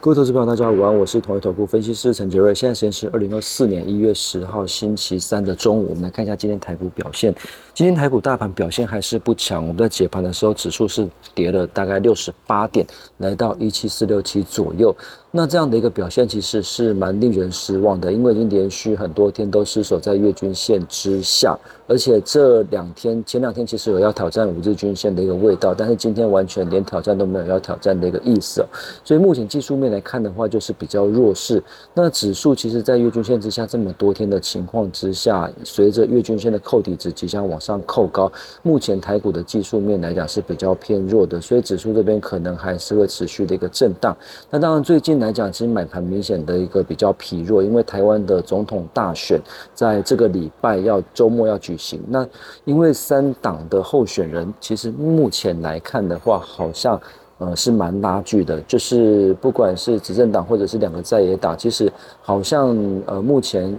各位投资朋友，大家午安，我是统一投顾分析师陈杰瑞。现在时间是二零二四年一月十号星期三的中午，我们来看一下今天台股表现。今天台股大盘表现还是不强，我们在解盘的时候，指数是跌了大概六十八点，来到一七四六七左右。那这样的一个表现其实是蛮令人失望的，因为已经连续很多天都失守在月均线之下，而且这两天前两天其实有要挑战五日均线的一个味道，但是今天完全连挑战都没有要挑战的一个意思，所以目前技术面来看的话，就是比较弱势。那指数其实在月均线之下这么多天的情况之下，随着月均线的扣底值即将往上扣高，目前台股的技术面来讲是比较偏弱的，所以指数这边可能还是会持续的一个震荡。那当然最近。来讲，其实买盘明显的一个比较疲弱，因为台湾的总统大选在这个礼拜要周末要举行。那因为三党的候选人，其实目前来看的话，好像呃是蛮拉锯的，就是不管是执政党或者是两个在野党，其实好像呃目前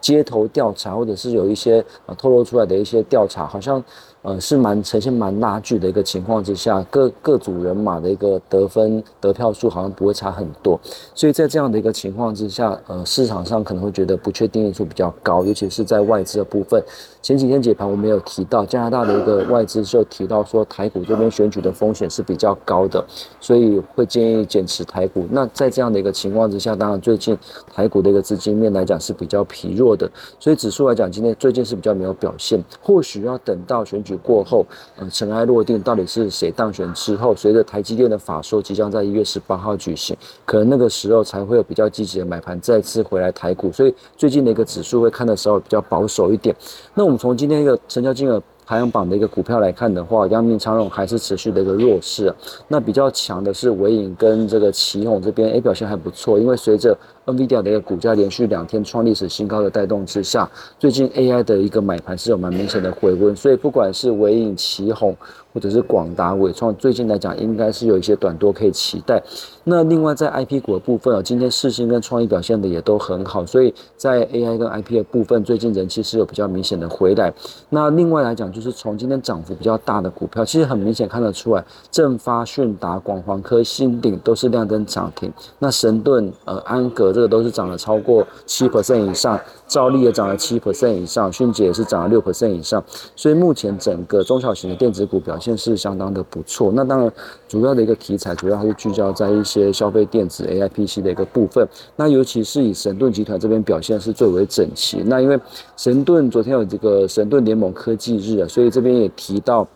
街头调查或者是有一些呃透露出来的一些调查，好像。呃，是蛮呈现蛮拉锯的一个情况之下，各各组人马的一个得分得票数好像不会差很多，所以在这样的一个情况之下，呃，市场上可能会觉得不确定因素比较高，尤其是在外资的部分。前几天解盘我们有提到，加拿大的一个外资就提到说，台股这边选举的风险是比较高的，所以会建议减持台股。那在这样的一个情况之下，当然最近台股的一个资金面来讲是比较疲弱的，所以指数来讲今天最近是比较没有表现，或许要等到选举。过后，呃，尘埃落定，到底是谁当选之后，随着台积电的法说即将在一月十八号举行，可能那个时候才会有比较积极的买盘再次回来台股，所以最近的一个指数会看的时候比较保守一点。那我们从今天一个成交金额排行榜的一个股票来看的话，阳明长荣还是持续的一个弱势，那比较强的是伟影跟这个奇宏这边，哎，表现还不错，因为随着 NVIDIA 的一个股价连续两天创历史新高的带动之下，最近 AI 的一个买盘是有蛮明显的回温，所以不管是伟影、奇宏或者是广达、伟创，最近来讲应该是有一些短多可以期待。那另外在 IP 股的部分啊，今天世星跟创意表现的也都很好，所以在 AI 跟 IP 的部分，最近人气是有比较明显的回来。那另外来讲，就是从今天涨幅比较大的股票，其实很明显看得出来，正发、迅达、广环科、新鼎都是亮灯涨停。那神盾、呃安格。这个都是涨了超过七 percent 以上，兆利也涨了七 percent 以上，迅捷也是涨了六 percent 以上，所以目前整个中小型的电子股表现是相当的不错。那当然，主要的一个题材主要还是聚焦在一些消费电子 A I P C 的一个部分。那尤其是以神盾集团这边表现是最为整齐。那因为神盾昨天有这个神盾联盟科技日啊，所以这边也提到。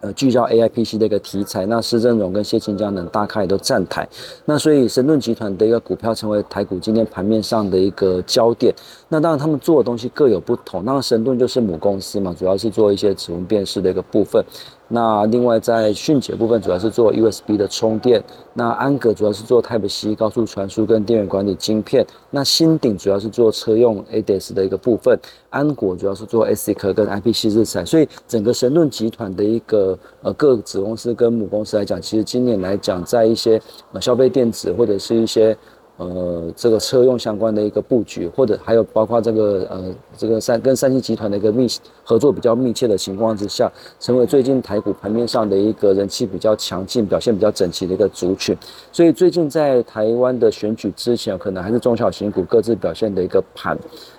呃，聚焦 A I P C 的一个题材，那施正荣跟谢清江等大咖也都站台，那所以神盾集团的一个股票成为台股今天盘面上的一个焦点。那当然他们做的东西各有不同，那神盾就是母公司嘛，主要是做一些指纹辨识的一个部分。那另外在迅捷部分主要是做 USB 的充电，那安格主要是做 Type C 高速传输跟电源管理晶片，那新鼎主要是做车用 ADAS 的一个部分，安国主要是做 ASIC 跟 IPC 日产，所以整个神盾集团的一个呃各子公司跟母公司来讲，其实今年来讲在一些呃消费电子或者是一些。呃，这个车用相关的一个布局，或者还有包括这个呃，这个三跟三星集团的一个密合作比较密切的情况之下，成为最近台股盘面上的一个人气比较强劲、表现比较整齐的一个族群。所以最近在台湾的选举之前，可能还是中小型股各自表现的一个盘。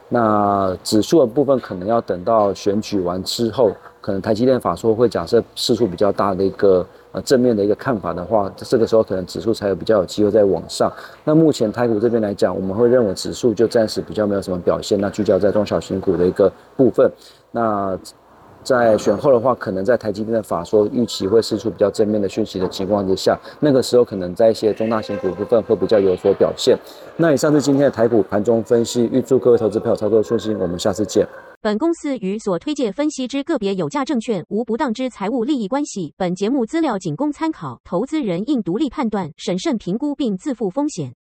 那指数的部分可能要等到选举完之后，可能台积电法说会假设市数比较大的一个。呃，正面的一个看法的话，这个时候可能指数才有比较有机会再往上。那目前台股这边来讲，我们会认为指数就暂时比较没有什么表现，那聚焦在中小型股的一个部分。那在选后的话，可能在台积电的法说预期会释出比较正面的讯息的情况之下，那个时候可能在一些中大型股部分会比较有所表现。那以上是今天的台股盘中分析，预祝各位投资朋友操作顺心，我们下次见。本公司与所推介分析之个别有价证券无不当之财务利益关系。本节目资料仅供参考，投资人应独立判断、审慎评估并自负风险。